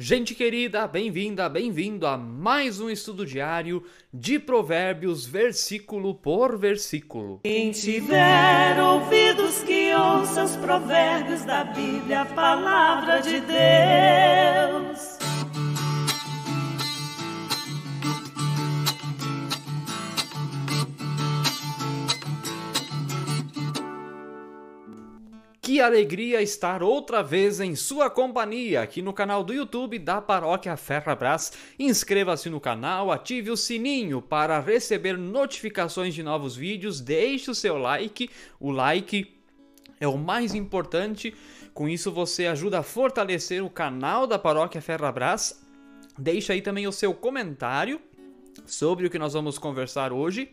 Gente querida, bem-vinda, bem-vindo a mais um estudo diário de Provérbios, versículo por versículo. Quem tiver ouvidos que ouça os provérbios da Bíblia, a palavra de Deus. Que alegria estar outra vez em sua companhia aqui no canal do YouTube da Paróquia Ferrabras. Inscreva-se no canal, ative o sininho para receber notificações de novos vídeos, deixe o seu like. O like é o mais importante. Com isso você ajuda a fortalecer o canal da Paróquia Ferrabras. Deixe aí também o seu comentário sobre o que nós vamos conversar hoje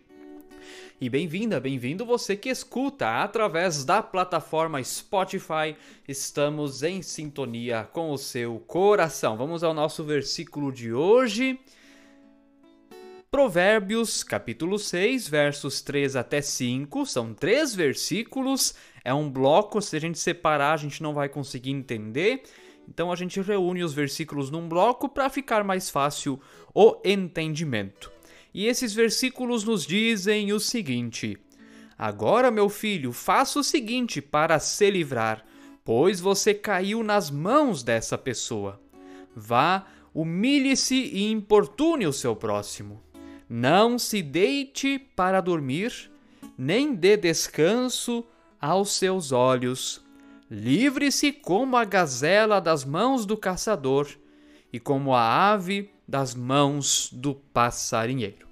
e bem-vinda, bem-vindo você que escuta através da plataforma Spotify. Estamos em sintonia com o seu coração. Vamos ao nosso versículo de hoje. Provérbios, capítulo 6, versos 3 até 5. São três versículos. É um bloco, se a gente separar, a gente não vai conseguir entender. Então a gente reúne os versículos num bloco para ficar mais fácil o entendimento. E esses versículos nos dizem o seguinte: Agora, meu filho, faça o seguinte para se livrar, pois você caiu nas mãos dessa pessoa. Vá, humilhe-se e importune o seu próximo. Não se deite para dormir, nem dê descanso aos seus olhos. Livre-se como a gazela das mãos do caçador e como a ave das mãos do passarinheiro.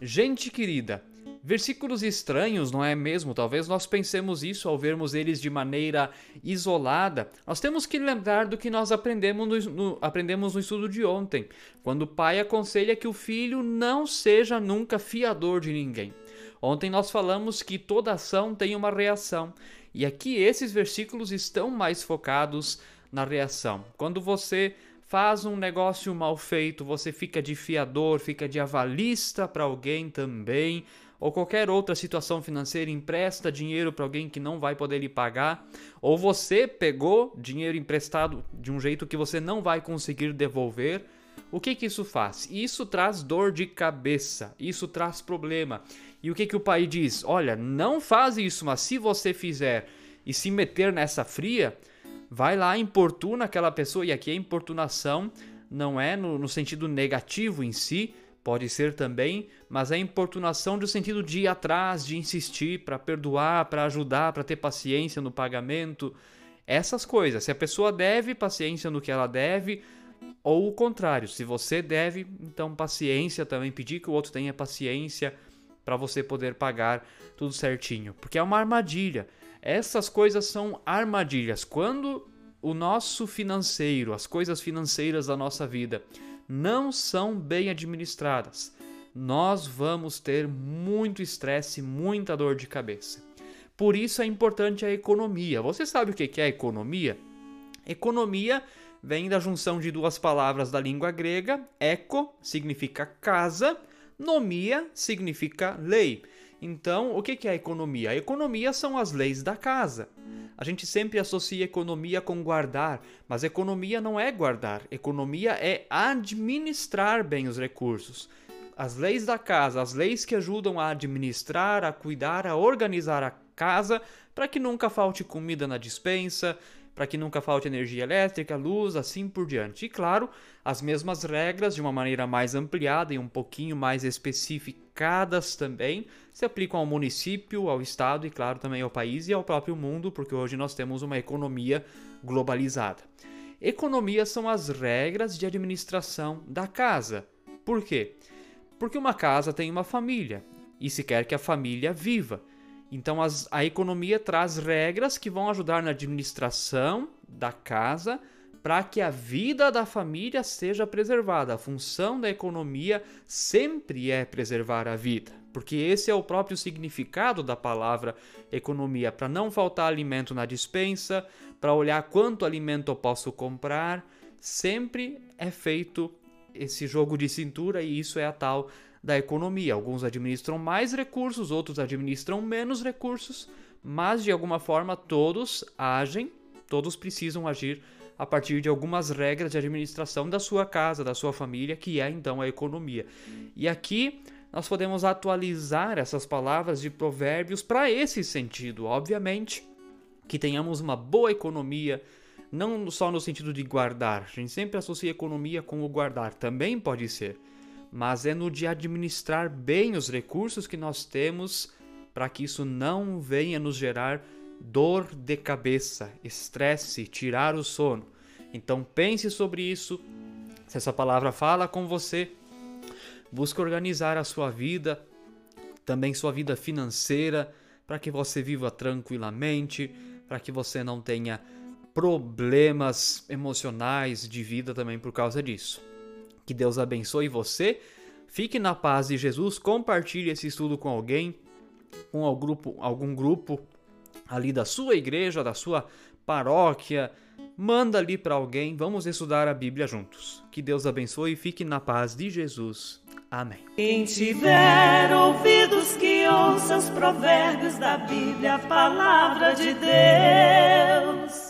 Gente querida, versículos estranhos, não é mesmo? Talvez nós pensemos isso ao vermos eles de maneira isolada. Nós temos que lembrar do que nós aprendemos no, no, aprendemos no estudo de ontem, quando o pai aconselha que o filho não seja nunca fiador de ninguém. Ontem nós falamos que toda ação tem uma reação, e aqui esses versículos estão mais focados na reação. Quando você faz um negócio mal feito, você fica de fiador, fica de avalista para alguém também, ou qualquer outra situação financeira, empresta dinheiro para alguém que não vai poder lhe pagar, ou você pegou dinheiro emprestado de um jeito que você não vai conseguir devolver. O que que isso faz? Isso traz dor de cabeça, isso traz problema. E o que que o pai diz? Olha, não faz isso, mas se você fizer e se meter nessa fria, vai lá, importuna aquela pessoa, e aqui a importunação não é no, no sentido negativo em si, pode ser também, mas é importunação no sentido de ir atrás, de insistir, para perdoar, para ajudar, para ter paciência no pagamento, essas coisas. Se a pessoa deve, paciência no que ela deve, ou o contrário, se você deve, então paciência também, pedir que o outro tenha paciência para você poder pagar tudo certinho, porque é uma armadilha. Essas coisas são armadilhas. Quando o nosso financeiro, as coisas financeiras da nossa vida não são bem administradas, nós vamos ter muito estresse, muita dor de cabeça. Por isso é importante a economia. Você sabe o que é economia? Economia vem da junção de duas palavras da língua grega. Eco significa casa, nomia significa lei. Então, o que é a economia? A economia são as leis da casa. A gente sempre associa economia com guardar, mas economia não é guardar. Economia é administrar bem os recursos. As leis da casa, as leis que ajudam a administrar, a cuidar, a organizar a casa para que nunca falte comida na dispensa, para que nunca falte energia elétrica, luz, assim por diante. E claro, as mesmas regras, de uma maneira mais ampliada e um pouquinho mais especificadas também, se aplicam ao município, ao estado e, claro, também ao país e ao próprio mundo, porque hoje nós temos uma economia globalizada. Economias são as regras de administração da casa. Por quê? Porque uma casa tem uma família e se quer que a família viva. Então as, a economia traz regras que vão ajudar na administração da casa para que a vida da família seja preservada. A função da economia sempre é preservar a vida, porque esse é o próprio significado da palavra economia, para não faltar alimento na dispensa, para olhar quanto alimento eu posso comprar, sempre é feito esse jogo de cintura e isso é a tal da economia. Alguns administram mais recursos, outros administram menos recursos, mas de alguma forma todos agem, todos precisam agir a partir de algumas regras de administração da sua casa, da sua família, que é então a economia. E aqui nós podemos atualizar essas palavras de provérbios para esse sentido, obviamente, que tenhamos uma boa economia, não só no sentido de guardar. A gente sempre associa economia com o guardar, também pode ser, mas é no de administrar bem os recursos que nós temos para que isso não venha nos gerar dor de cabeça, estresse, tirar o sono. Então pense sobre isso. Se essa palavra fala com você, busque organizar a sua vida, também sua vida financeira, para que você viva tranquilamente, para que você não tenha problemas emocionais de vida também por causa disso. Que Deus abençoe você. Fique na paz de Jesus, compartilhe esse estudo com alguém, com algum grupo, algum grupo ali da sua igreja, da sua paróquia, manda ali para alguém, vamos estudar a Bíblia juntos. Que Deus abençoe e fique na paz de Jesus. Amém. Quem tiver ouvidos que ouça os provérbios da Bíblia, a palavra de Deus.